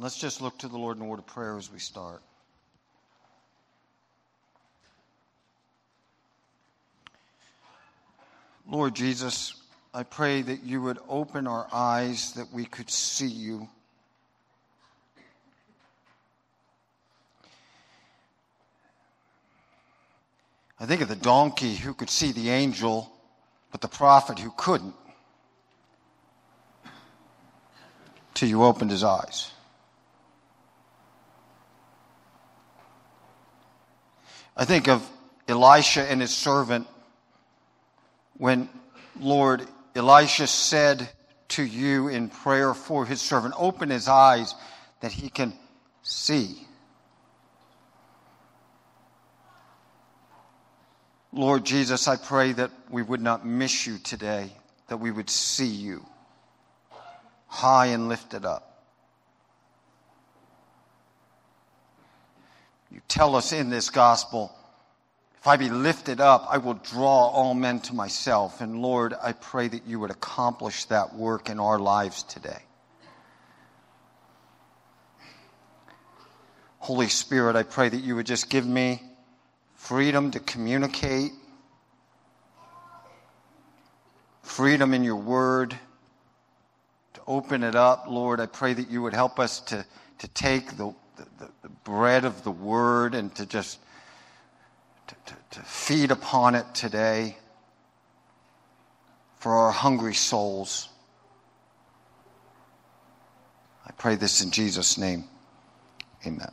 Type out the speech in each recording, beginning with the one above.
Let's just look to the Lord in a word of prayer as we start. Lord Jesus, I pray that you would open our eyes that we could see you. I think of the donkey who could see the angel, but the prophet who couldn't, till you opened his eyes. I think of Elisha and his servant when, Lord, Elisha said to you in prayer for his servant, open his eyes that he can see. Lord Jesus, I pray that we would not miss you today, that we would see you high and lifted up. You tell us in this gospel, if I be lifted up, I will draw all men to myself. And Lord, I pray that you would accomplish that work in our lives today. Holy Spirit, I pray that you would just give me freedom to communicate, freedom in your word, to open it up. Lord, I pray that you would help us to, to take the, the, the bread of the word and to just to, to, to feed upon it today for our hungry souls. I pray this in Jesus' name. Amen.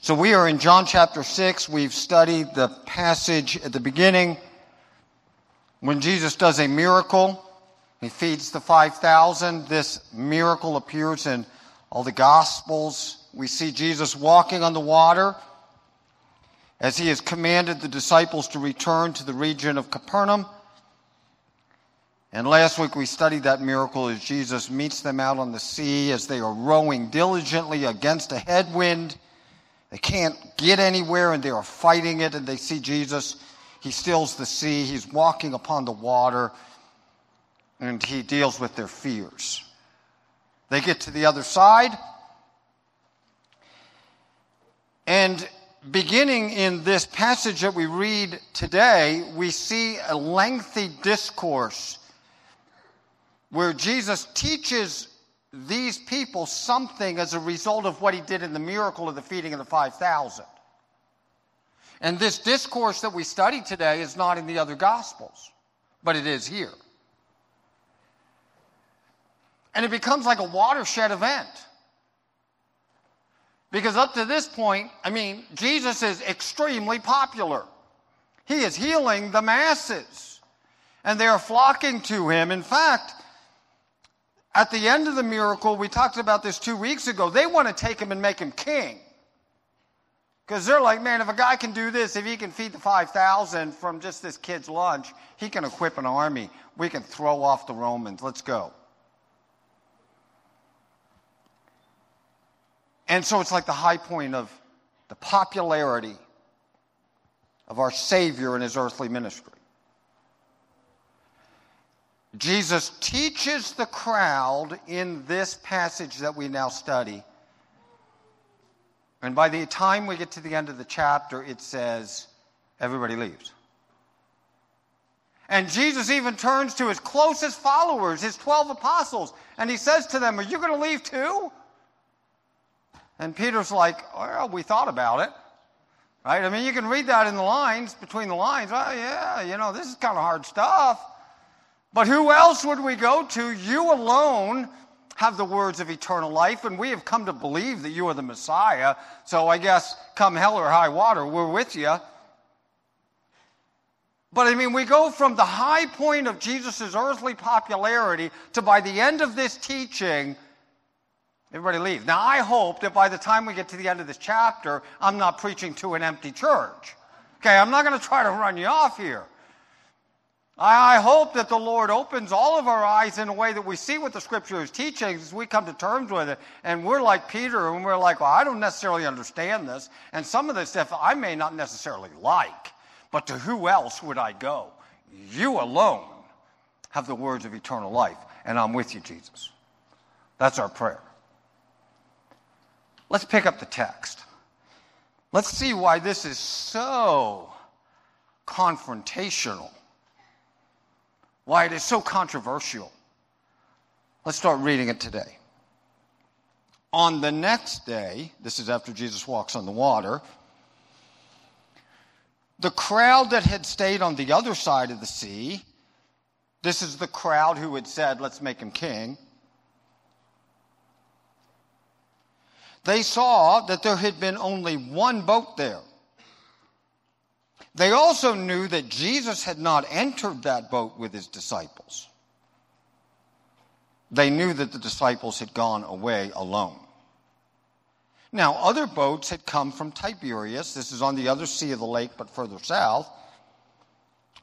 So we are in John chapter 6. We've studied the passage at the beginning when Jesus does a miracle. He feeds the 5,000. This miracle appears in all the Gospels. We see Jesus walking on the water as he has commanded the disciples to return to the region of Capernaum. And last week we studied that miracle as Jesus meets them out on the sea as they are rowing diligently against a headwind. They can't get anywhere and they are fighting it and they see Jesus. He stills the sea. He's walking upon the water and he deals with their fears. They get to the other side. And beginning in this passage that we read today, we see a lengthy discourse where Jesus teaches these people something as a result of what he did in the miracle of the feeding of the 5,000. And this discourse that we study today is not in the other Gospels, but it is here. And it becomes like a watershed event. Because up to this point, I mean, Jesus is extremely popular. He is healing the masses, and they are flocking to him. In fact, at the end of the miracle, we talked about this two weeks ago, they want to take him and make him king. Because they're like, man, if a guy can do this, if he can feed the 5,000 from just this kid's lunch, he can equip an army. We can throw off the Romans. Let's go. And so it's like the high point of the popularity of our Savior in his earthly ministry. Jesus teaches the crowd in this passage that we now study. And by the time we get to the end of the chapter, it says, everybody leaves. And Jesus even turns to his closest followers, his 12 apostles, and he says to them, Are you going to leave too? And Peter's like, Well, we thought about it. Right? I mean, you can read that in the lines, between the lines. Well, yeah, you know, this is kind of hard stuff. But who else would we go to? You alone have the words of eternal life, and we have come to believe that you are the Messiah. So I guess come hell or high water, we're with you. But I mean, we go from the high point of Jesus' earthly popularity to by the end of this teaching, everybody leaves. Now, I hope that by the time we get to the end of this chapter, I'm not preaching to an empty church. Okay, I'm not going to try to run you off here. I hope that the Lord opens all of our eyes in a way that we see what the Scripture is teaching as we come to terms with it. And we're like Peter, and we're like, well, I don't necessarily understand this. And some of this stuff I may not necessarily like. But to who else would I go? You alone have the words of eternal life. And I'm with you, Jesus. That's our prayer. Let's pick up the text. Let's see why this is so confrontational, why it is so controversial. Let's start reading it today. On the next day, this is after Jesus walks on the water, the crowd that had stayed on the other side of the sea, this is the crowd who had said, Let's make him king. They saw that there had been only one boat there. They also knew that Jesus had not entered that boat with his disciples. They knew that the disciples had gone away alone. Now, other boats had come from Tiberias. This is on the other sea of the lake, but further south.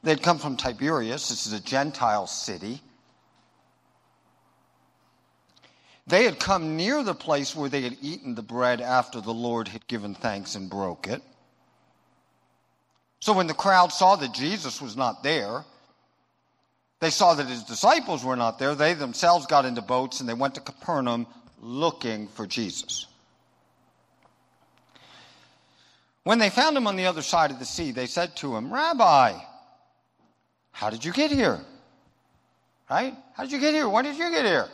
They'd come from Tiberias. This is a Gentile city. They had come near the place where they had eaten the bread after the Lord had given thanks and broke it. So when the crowd saw that Jesus was not there, they saw that his disciples were not there. They themselves got into boats and they went to Capernaum looking for Jesus. When they found him on the other side of the sea, they said to him, Rabbi, how did you get here? Right? How did you get here? When did you get here?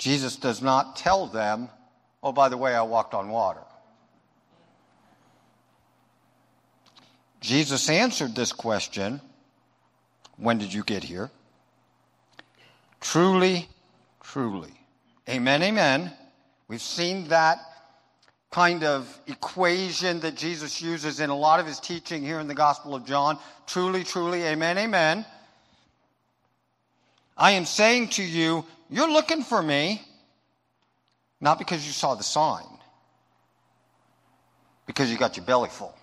Jesus does not tell them, oh, by the way, I walked on water. Jesus answered this question, when did you get here? Truly, truly. Amen, amen. We've seen that kind of equation that Jesus uses in a lot of his teaching here in the Gospel of John. Truly, truly, amen, amen. I am saying to you, you're looking for me, not because you saw the sign, because you got your belly full.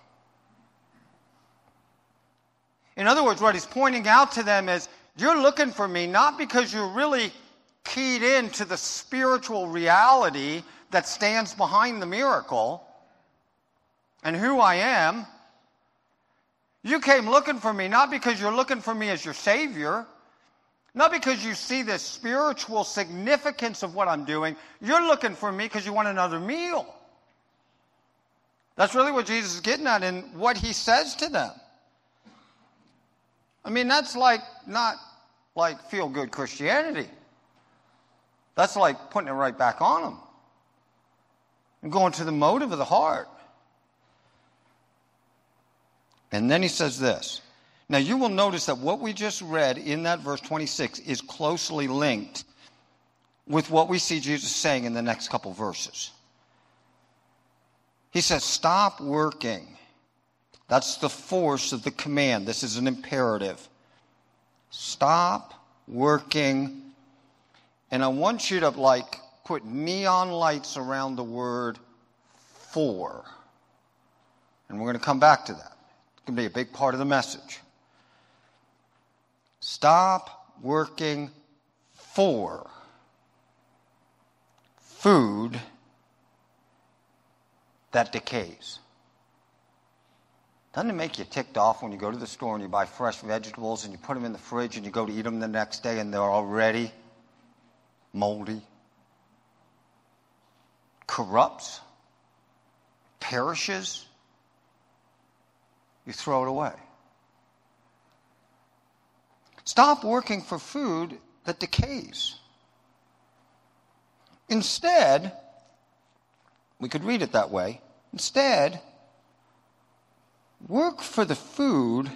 In other words, what he's pointing out to them is, you're looking for me not because you're really keyed into the spiritual reality that stands behind the miracle and who I am. You came looking for me not because you're looking for me as your Savior, not because you see the spiritual significance of what I'm doing. You're looking for me because you want another meal. That's really what Jesus is getting at in what he says to them. I mean, that's like not like feel good Christianity. That's like putting it right back on them and going to the motive of the heart. And then he says this. Now you will notice that what we just read in that verse 26 is closely linked with what we see Jesus saying in the next couple verses. He says, Stop working. That's the force of the command. This is an imperative. Stop working. And I want you to like put neon lights around the word for. And we're going to come back to that. It's going to be a big part of the message. Stop working for food that decays. Doesn't it make you ticked off when you go to the store and you buy fresh vegetables and you put them in the fridge and you go to eat them the next day and they're already moldy? corrupts, perishes, you throw it away. Stop working for food that decays. Instead, we could read it that way. Instead, work for the food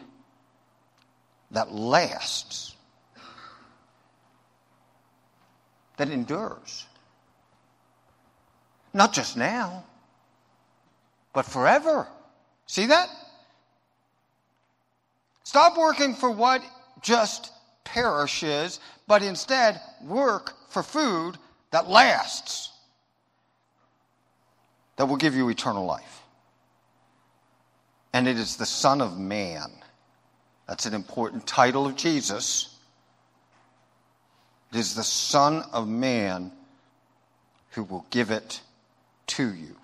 that lasts, that endures. Not just now, but forever. See that? Stop working for what just perishes, but instead work for food that lasts, that will give you eternal life. And it is the Son of Man. That's an important title of Jesus. It is the Son of Man who will give it to you.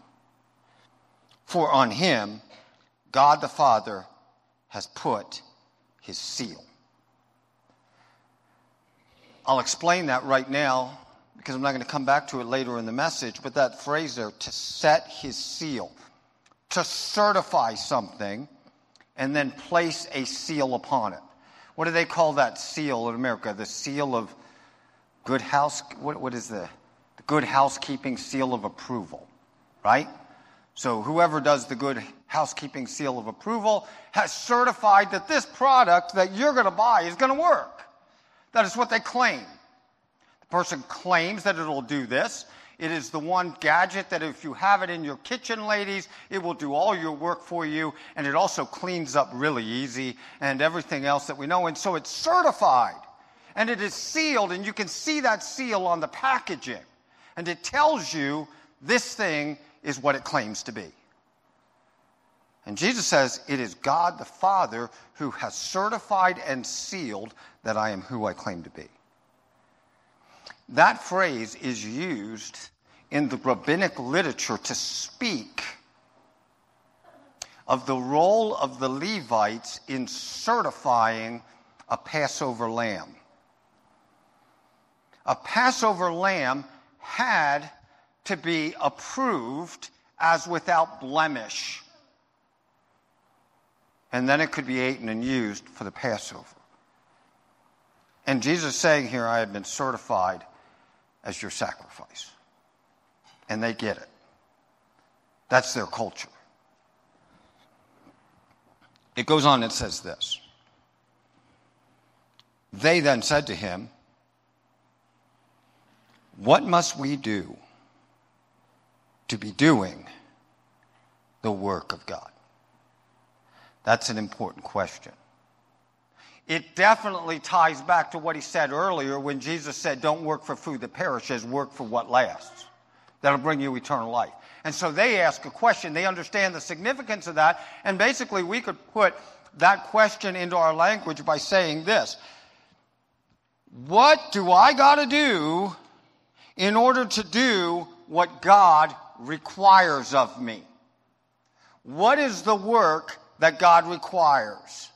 For on him, God the Father has put his seal. I'll explain that right now because I'm not going to come back to it later in the message, but that phrase there, to set his seal, to certify something and then place a seal upon it. What do they call that seal in America? The seal of good house, what, what is the, the good housekeeping seal of approval, right? So whoever does the good housekeeping seal of approval has certified that this product that you're going to buy is going to work. That is what they claim. The person claims that it'll do this. It is the one gadget that if you have it in your kitchen, ladies, it will do all your work for you. And it also cleans up really easy and everything else that we know. And so it's certified and it is sealed and you can see that seal on the packaging. And it tells you this thing is what it claims to be. And Jesus says, It is God the Father who has certified and sealed that I am who I claim to be. That phrase is used in the rabbinic literature to speak of the role of the Levites in certifying a Passover lamb. A Passover lamb had to be approved as without blemish. And then it could be eaten and used for the Passover. And Jesus saying here, I have been certified as your sacrifice. And they get it. That's their culture. It goes on and says this. They then said to him, What must we do to be doing the work of God? That's an important question. It definitely ties back to what he said earlier when Jesus said, Don't work for food that perishes, work for what lasts. That'll bring you eternal life. And so they ask a question. They understand the significance of that. And basically, we could put that question into our language by saying this What do I got to do in order to do what God requires of me? What is the work that God requires?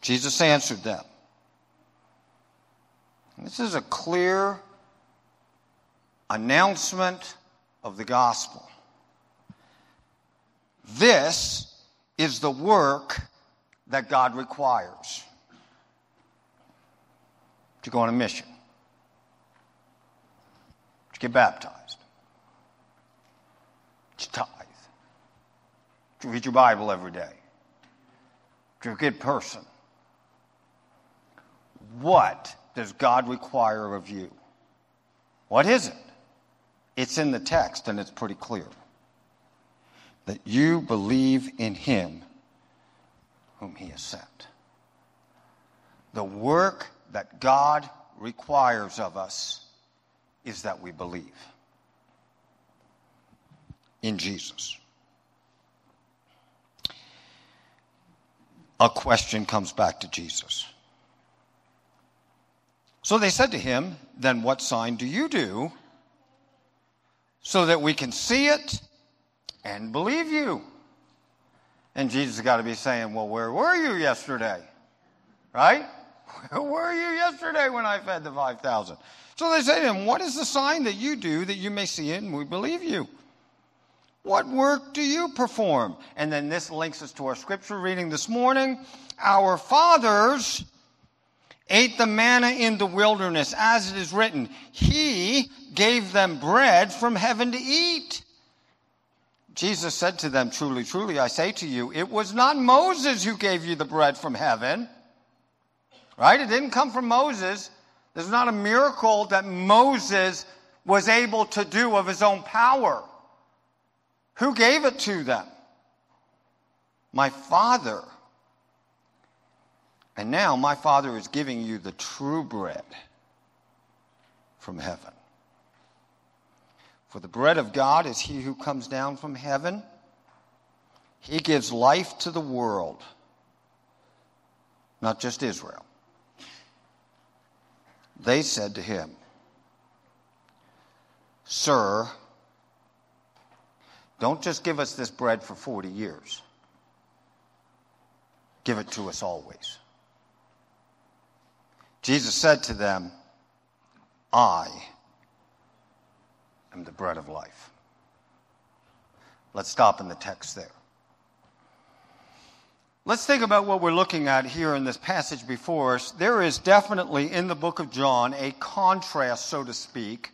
Jesus answered them. This is a clear announcement of the gospel. This is the work that God requires to go on a mission, to get baptized, to tithe, to read your Bible every day, to be a good person, what does God require of you? What is it? It's in the text and it's pretty clear. That you believe in him whom he has sent. The work that God requires of us is that we believe in Jesus. A question comes back to Jesus. So they said to him, Then what sign do you do so that we can see it and believe you? And Jesus has got to be saying, Well, where were you yesterday? Right? Where were you yesterday when I fed the 5,000? So they say to him, What is the sign that you do that you may see it and we believe you? What work do you perform? And then this links us to our scripture reading this morning. Our fathers ate the manna in the wilderness, as it is written, He gave them bread from heaven to eat. Jesus said to them, Truly, truly, I say to you, it was not Moses who gave you the bread from heaven. Right? It didn't come from Moses. There's not a miracle that Moses was able to do of his own power. Who gave it to them? My Father and now my Father is giving you the true bread from heaven. For the bread of God is he who comes down from heaven. He gives life to the world, not just Israel. They said to him, Sir, don't just give us this bread for 40 years, give it to us always. Jesus said to them, I am the bread of life. Let's stop in the text there. Let's think about what we're looking at here in this passage before us. There is definitely in the book of John a contrast, so to speak,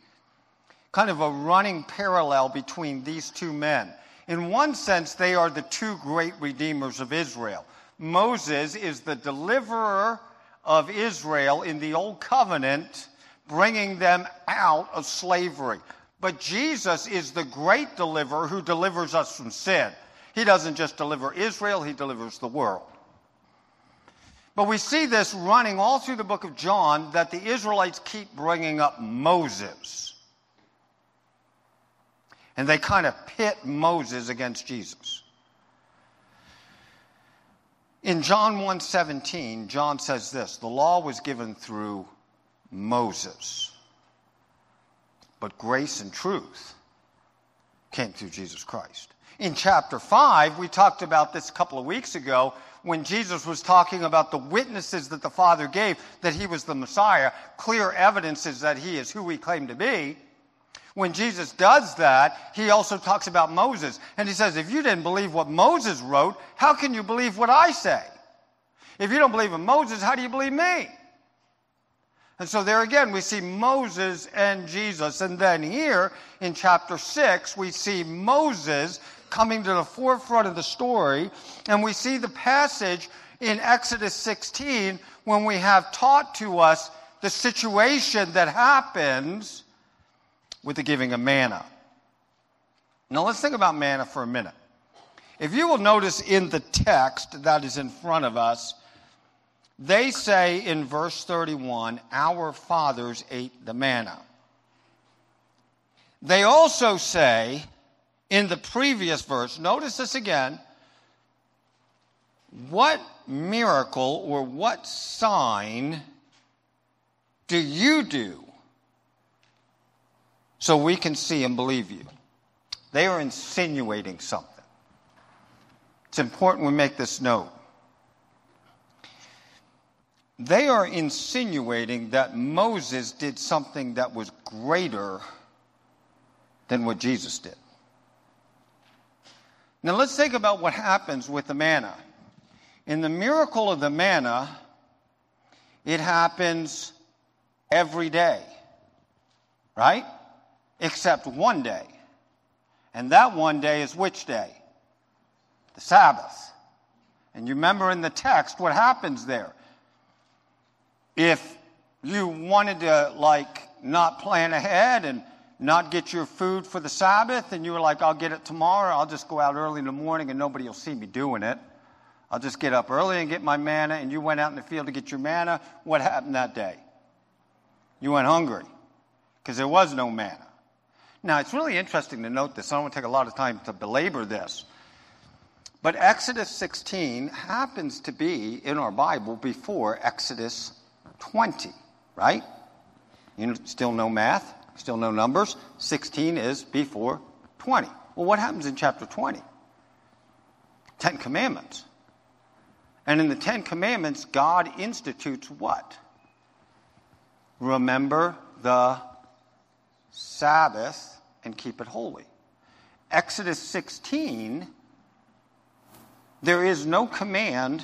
kind of a running parallel between these two men. In one sense, they are the two great redeemers of Israel. Moses is the deliverer of Israel in the Old Covenant, bringing them out of slavery. But Jesus is the great deliverer who delivers us from sin. He doesn't just deliver Israel, he delivers the world. But we see this running all through the book of John that the Israelites keep bringing up Moses. And they kind of pit Moses against Jesus. In John 1:17, John says this, the law was given through Moses. But grace and truth came through Jesus Christ. In chapter 5, we talked about this a couple of weeks ago when Jesus was talking about the witnesses that the Father gave that he was the Messiah, clear evidences that he is who he claimed to be. When Jesus does that, he also talks about Moses. And he says, if you didn't believe what Moses wrote, how can you believe what I say? If you don't believe in Moses, how do you believe me? And so there again, we see Moses and Jesus. And then here in chapter 6, we see Moses coming to the forefront of the story. And we see the passage in Exodus 16 when we have taught to us the situation that happens with the giving of manna. Now let's think about manna for a minute. If you will notice in the text that is in front of us, they say in verse 31, Our fathers ate the manna. They also say, in the previous verse, notice this again, what miracle or what sign do you do so we can see and believe you? They are insinuating something. It's important we make this note. They are insinuating that Moses did something that was greater than what Jesus did. Now let's think about what happens with the manna. In the miracle of the manna, it happens every day, right? Except one day. And that one day is which day? The Sabbath. And you remember in the text what happens there. If you wanted to, like, not plan ahead and not get your food for the Sabbath, and you were like, I'll get it tomorrow. I'll just go out early in the morning and nobody will see me doing it. I'll just get up early and get my manna, and you went out in the field to get your manna. What happened that day? You went hungry because there was no manna. Now, it's really interesting to note this. I don't want to take a lot of time to belabor this. But Exodus 16 happens to be in our Bible before Exodus 20, right? You still know math? Still know numbers. 16 is before 20. Well, what happens in chapter 20? Ten Commandments. And in the Ten Commandments, God institutes what? Remember the Sabbath and keep it holy. Exodus 16, there is no command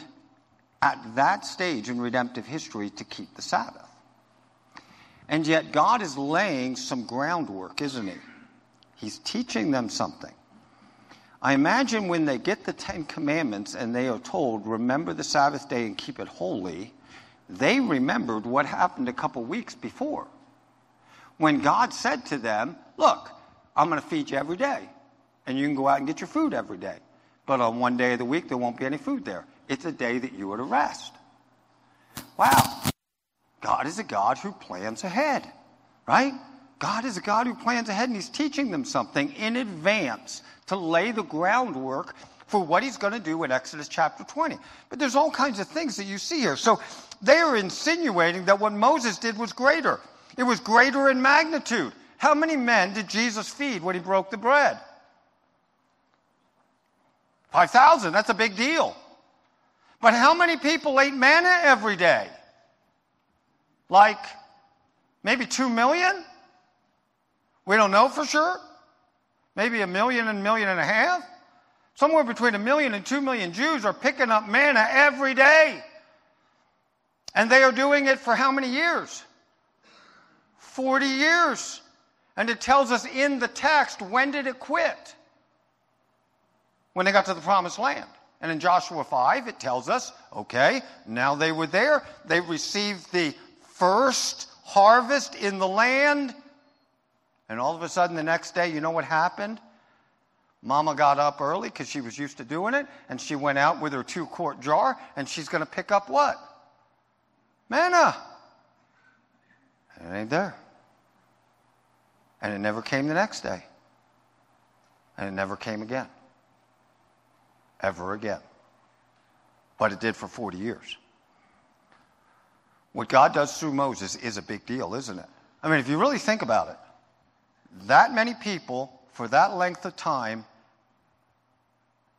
at that stage in redemptive history to keep the Sabbath. And yet, God is laying some groundwork, isn't He? He's teaching them something. I imagine when they get the Ten Commandments and they are told, remember the Sabbath day and keep it holy, they remembered what happened a couple weeks before. When God said to them, Look, I'm going to feed you every day, and you can go out and get your food every day. But on one day of the week, there won't be any food there. It's a day that you are to rest. Wow. God is a God who plans ahead, right? God is a God who plans ahead, and He's teaching them something in advance to lay the groundwork for what He's going to do in Exodus chapter 20. But there's all kinds of things that you see here. So they are insinuating that what Moses did was greater, it was greater in magnitude. How many men did Jesus feed when He broke the bread? 5,000. That's a big deal. But how many people ate manna every day? Like maybe two million? We don't know for sure. Maybe a million and a million and a half. Somewhere between a million and two million Jews are picking up manna every day. And they are doing it for how many years? 40 years. And it tells us in the text when did it quit? When they got to the promised land. And in Joshua 5, it tells us, okay, now they were there. They received the first harvest in the land. And all of a sudden, the next day, you know what happened? Mama got up early because she was used to doing it, and she went out with her two quart jar, and she's going to pick up what? Manna. And it ain't there. And it never came the next day. And it never came again. Ever again. But it did for 40 years. What God does through Moses is a big deal, isn't it? I mean, if you really think about it, that many people for that length of time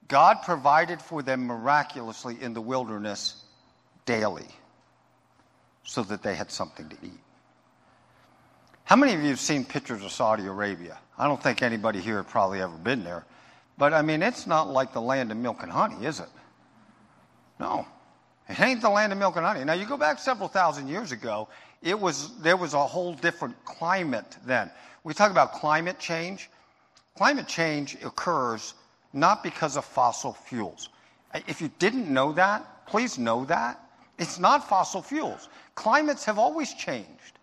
God provided for them miraculously in the wilderness daily so that they had something to eat. How many of you have seen pictures of Saudi Arabia? I don't think anybody here had probably ever been there. But I mean, it's not like the land of milk and honey, is it? No. It ain't the land of milk and honey. Now, you go back several thousand years ago, it was, there was a whole different climate then. We talk about climate change. Climate change occurs not because of fossil fuels. If you didn't know that, please know that. It's not fossil fuels. Climates have always changed.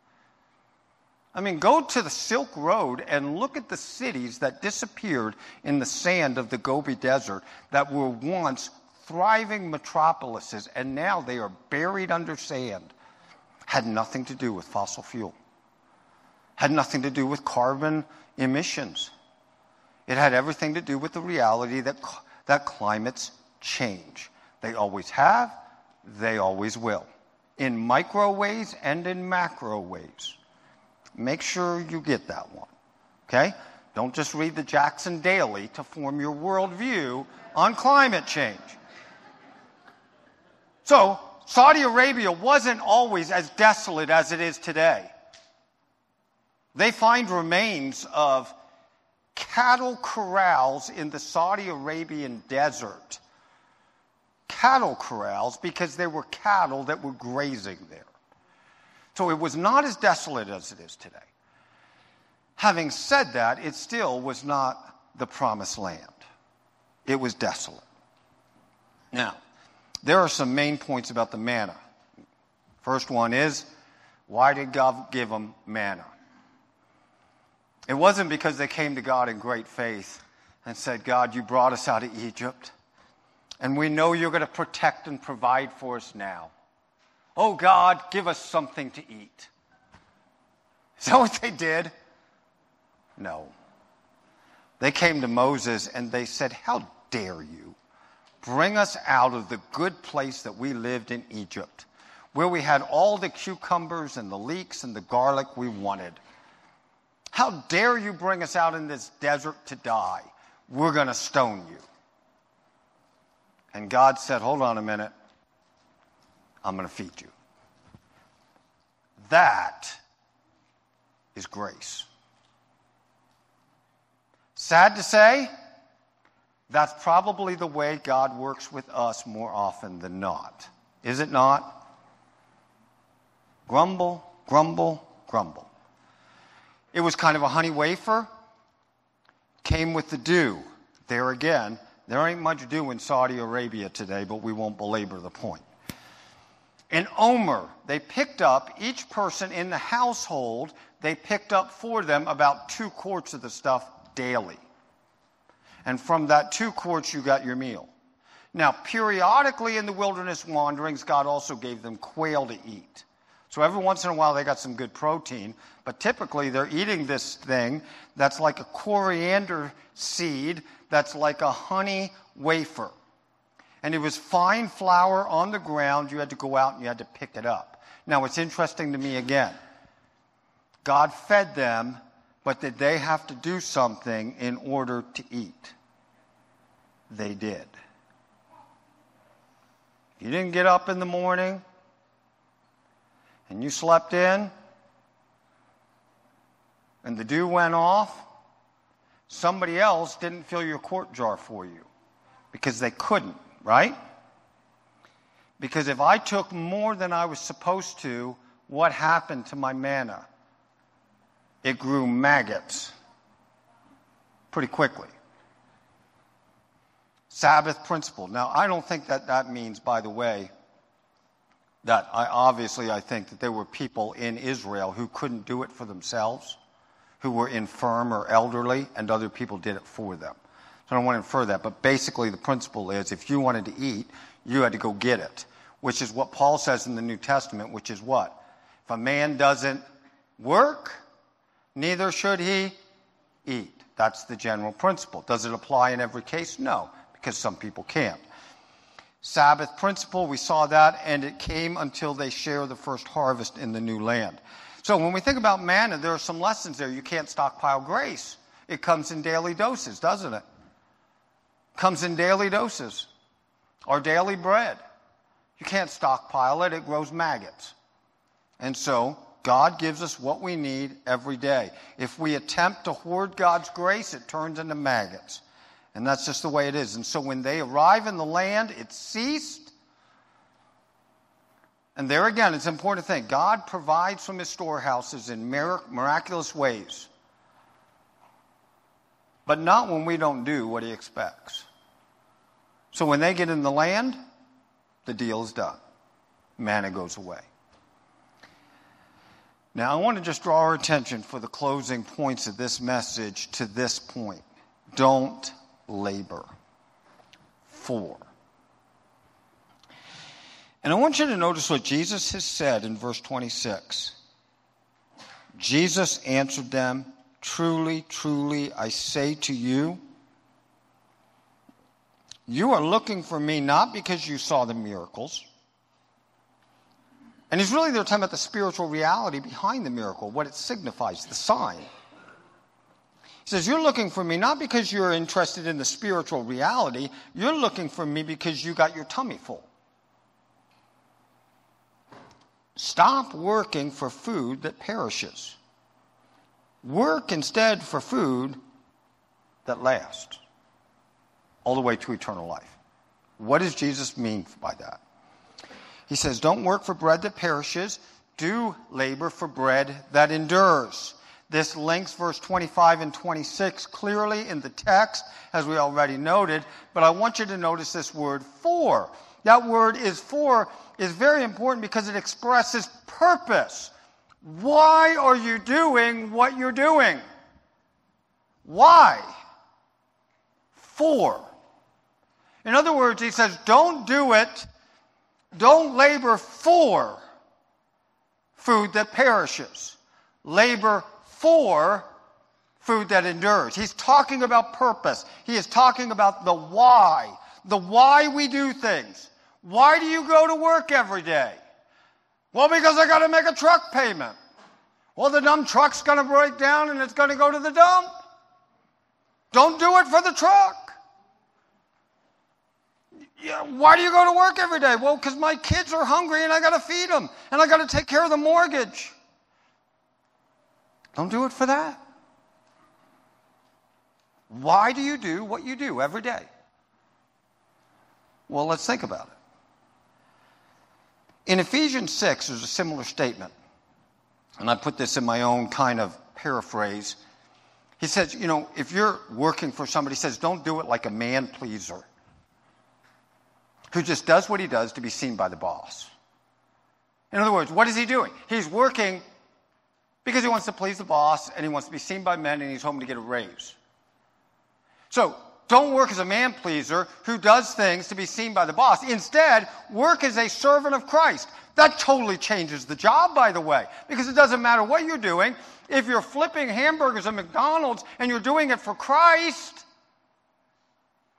I mean, go to the Silk Road and look at the cities that disappeared in the sand of the Gobi Desert that were once thriving metropolises and now they are buried under sand. Had nothing to do with fossil fuel, had nothing to do with carbon emissions. It had everything to do with the reality that, that climates change. They always have, they always will, in micro ways and in macro ways. Make sure you get that one. Okay? Don't just read the Jackson Daily to form your worldview on climate change. So, Saudi Arabia wasn't always as desolate as it is today. They find remains of cattle corrals in the Saudi Arabian desert. Cattle corrals because there were cattle that were grazing there. So it was not as desolate as it is today. Having said that, it still was not the promised land, it was desolate. Now, there are some main points about the manna. First one is why did God give them manna? It wasn't because they came to God in great faith and said, God, you brought us out of Egypt, and we know you're going to protect and provide for us now. Oh, God, give us something to eat. Is that what they did? No. They came to Moses and they said, How dare you bring us out of the good place that we lived in Egypt, where we had all the cucumbers and the leeks and the garlic we wanted? How dare you bring us out in this desert to die? We're going to stone you. And God said, Hold on a minute. I'm going to feed you. That is grace. Sad to say, that's probably the way God works with us more often than not. Is it not? Grumble, grumble, grumble. It was kind of a honey wafer, came with the dew. There again, there ain't much dew in Saudi Arabia today, but we won't belabor the point. In Omer, they picked up, each person in the household, they picked up for them about two quarts of the stuff daily. And from that two quarts, you got your meal. Now, periodically in the wilderness wanderings, God also gave them quail to eat. So every once in a while they got some good protein, but typically they're eating this thing that's like a coriander seed, that's like a honey wafer. And it was fine flour on the ground. You had to go out and you had to pick it up. Now it's interesting to me again. God fed them, but did they have to do something in order to eat? They did. You didn't get up in the morning and you slept in and the dew went off, somebody else didn't fill your quart jar for you because they couldn't, right? Because if I took more than I was supposed to, what happened to my manna? It grew maggots pretty quickly. Sabbath principle. Now, I don't think that that means, by the way, that I obviously I think that there were people in Israel who couldn't do it for themselves, who were infirm or elderly, and other people did it for them. I don't want to infer that, but basically the principle is if you wanted to eat, you had to go get it, which is what Paul says in the New Testament, which is what? If a man doesn't work, neither should he eat. That's the general principle. Does it apply in every case? No, because some people can't. Sabbath principle, we saw that, and it came until they share the first harvest in the new land. So when we think about manna, there are some lessons there. You can't stockpile grace. It comes in daily doses, doesn't it? Comes in daily doses. Our daily bread. You can't stockpile it, it grows maggots. And so God gives us what we need every day. If we attempt to hoard God's grace, it turns into maggots. And that's just the way it is. And so when they arrive in the land, it ceased. And there again, it's important to think God provides from his storehouses in miraculous ways, but not when we don't do what he expects. So when they get in the land, the deal is done. Manna goes away. Now, I want to just draw our attention for the closing points of this message to this point. Don't labor. For. And I want you to notice what Jesus has said in verse 26. Jesus answered them, Truly, truly, I say to you, you are looking for me not because you saw the miracles and he's really there talking about the spiritual reality behind the miracle, what it signifies, the sign. He says, You're looking for me not because you're interested in the spiritual reality, you're looking for me because you got your tummy full. Stop working for food that perishes. Work instead for food that lasts all the way to eternal life. What does Jesus mean by that? He says, Don't work for bread that perishes, do labor for bread that endures. This links verse 25 and 26 clearly in the text, as we already noted, but I want you to notice this word for. That word is for is very important because it expresses purpose. Why are you doing what you're doing? Why? For. In other words, he says, don't do it don't labor for food that perishes. Labor for food that endures. He's talking about purpose. He is talking about the why. The why we do things. Why do you go to work every day? Well, because I got to make a truck payment. Well, the dumb truck's going to break down and it's going to go to the dump. Don't do it for the truck. Why do you go to work every day? Well, because my kids are hungry and I got to feed them and I got to take care of the mortgage. Don't do it for that. Why do you do what you do every day? Well, let's think about it. In Ephesians 6, there's a similar statement. And I put this in my own kind of paraphrase. He says, you know, if you're working for somebody, he says, don't do it like a man pleaser who just does what he does to be seen by the boss. In other words, what is he doing? He's working because he wants to please the boss and he wants to be seen by men and he's hoping to get a raise. So, don't work as a man pleaser who does things to be seen by the boss. Instead, work as a servant of Christ. That totally changes the job, by the way, because it doesn't matter what you're doing. If you're flipping hamburgers at McDonald's and you're doing it for Christ,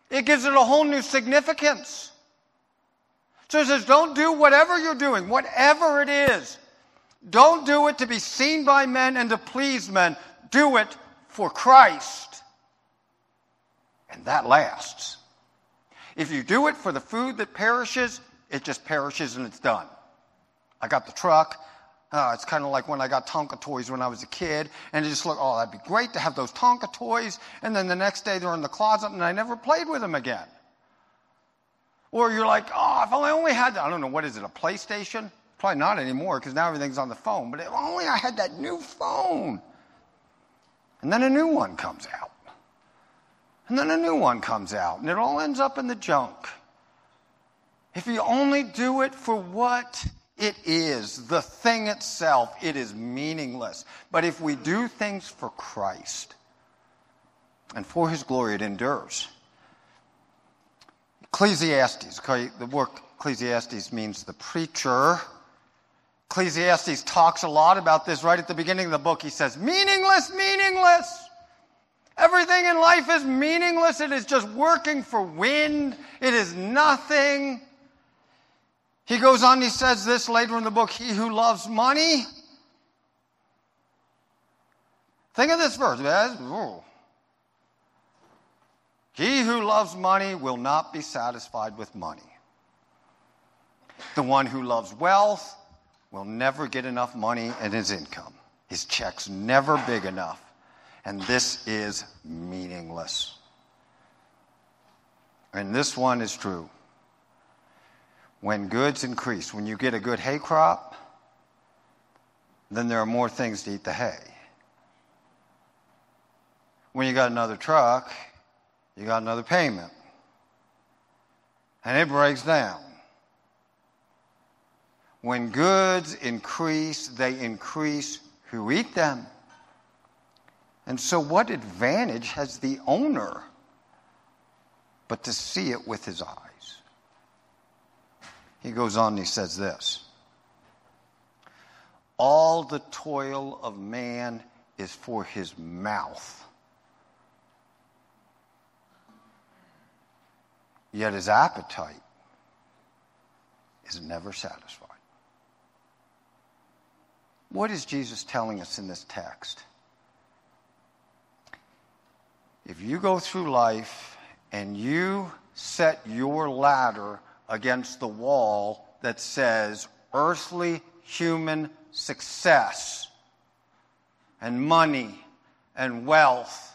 it gives it a whole new significance. So it says, don't do whatever you're doing, whatever it is. Don't do it to be seen by men and to please men. Do it for Christ. And that lasts. If you do it for the food that perishes, it just perishes and it's done. I got the truck. Uh, it's kind of like when I got Tonka toys when I was a kid, and it just looked, oh, that'd be great to have those Tonka toys. And then the next day they're in the closet, and I never played with them again. Or you're like, oh, if I only had, I don't know, what is it, a PlayStation? Probably not anymore because now everything's on the phone. But if only I had that new phone. And then a new one comes out. And then a new one comes out. And it all ends up in the junk. If you only do it for what it is, the thing itself, it is meaningless. But if we do things for Christ and for His glory, it endures. Ecclesiastes, the word Ecclesiastes means the preacher. Ecclesiastes talks a lot about this right at the beginning of the book. He says, meaningless, meaningless. Everything in life is meaningless. It is just working for wind. It is nothing. He goes on, he says this later in the book He who loves money. Think of this verse. He who loves money will not be satisfied with money. The one who loves wealth will never get enough money in his income. His check's never big enough. And this is meaningless. And this one is true. When goods increase, when you get a good hay crop, then there are more things to eat the hay. When you got another truck, you got another payment. And it breaks down. When goods increase, they increase who eat them. And so, what advantage has the owner but to see it with his eyes? He goes on and he says this All the toil of man is for his mouth Yet his appetite is never satisfied. What is Jesus telling us in this text? If you go through life and you set your ladder against the wall that says earthly human success and money and wealth,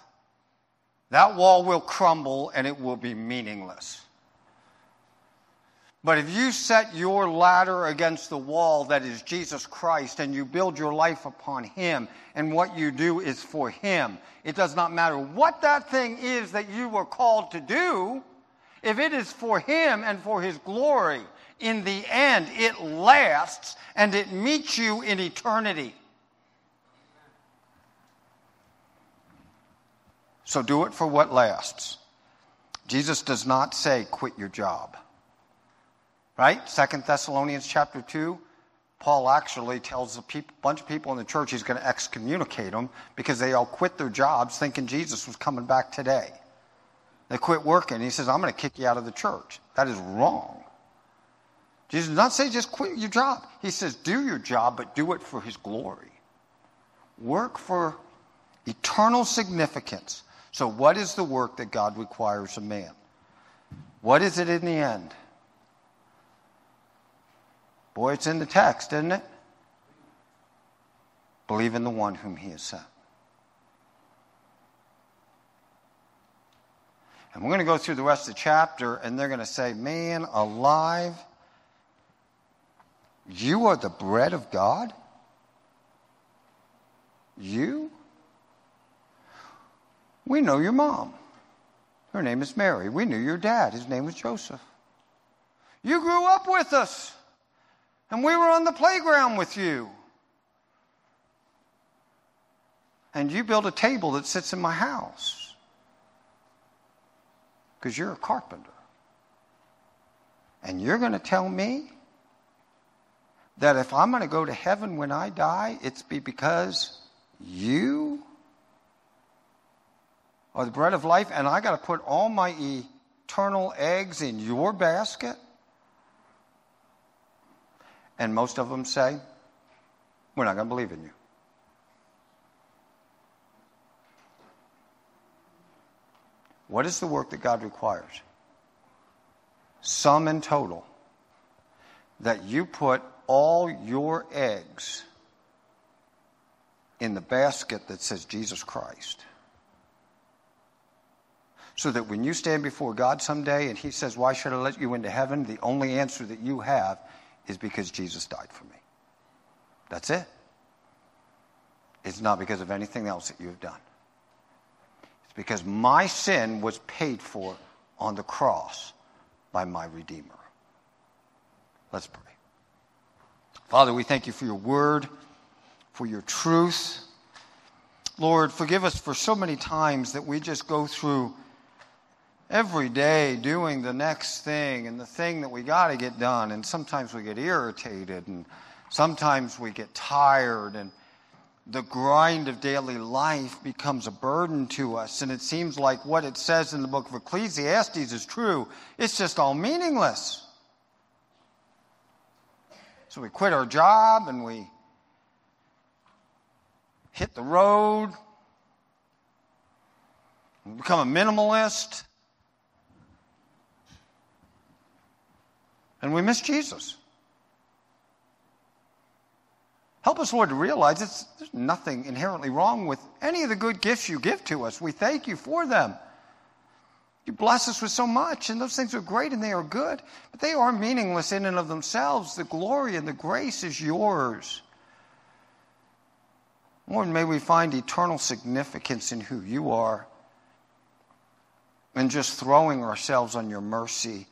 that wall will crumble and it will be meaningless. But if you set your ladder against the wall that is Jesus Christ and you build your life upon Him and what you do is for Him, it does not matter what that thing is that you were called to do. If it is for Him and for His glory, in the end, it lasts and it meets you in eternity. So do it for what lasts. Jesus does not say, quit your job. Right? Second Thessalonians chapter 2. Paul actually tells a bunch of people in the church he's going to excommunicate them because they all quit their jobs thinking Jesus was coming back today. They quit working. He says, I'm going to kick you out of the church. That is wrong. Jesus does not say just quit your job. He says, do your job, but do it for his glory. Work for eternal significance. So, what is the work that God requires of man? What is it in the end? Boy, it's in the text, isn't it? Believe in the one whom he has sent. And we're going to go through the rest of the chapter, and they're going to say, Man alive, you are the bread of God? You? We know your mom. Her name is Mary. We knew your dad. His name was Joseph. You grew up with us. And we were on the playground with you. And you built a table that sits in my house. Because you're a carpenter. And you're going to tell me that if I'm going to go to heaven when I die, it's be because you are the bread of life and I got to put all my eternal eggs in your basket? And most of them say, We're not going to believe in you. What is the work that God requires? Sum in total that you put all your eggs in the basket that says Jesus Christ. So that when you stand before God someday and He says, Why should I let you into heaven? the only answer that you have is because Jesus died for me. That's it. It's not because of anything else that you have done. It's because my sin was paid for on the cross by my Redeemer. Let's pray. Father, we thank you for your word, for your truth. Lord, forgive us for so many times that we just go through every day doing the next thing and the thing that we got to get done. And sometimes we get irritated and sometimes we get tired and the grind of daily life becomes a burden to us. And it seems like what it says in the book of Ecclesiastes is true. It's just all meaningless. So we quit our job and we hit the road, we become a minimalist, and we miss Jesus. Help us, Lord, to realize it's, there's nothing inherently wrong with any of the good gifts you give to us. We thank you for them. You bless us with so much, and those things are great and they are good, but they are meaningless in and of themselves. The glory and the grace is yours. Lord, may we find eternal significance in who you are and just throwing ourselves on your mercy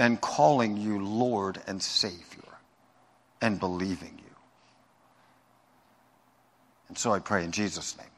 and calling you Lord and Savior and believing you. And so I pray in Jesus' name.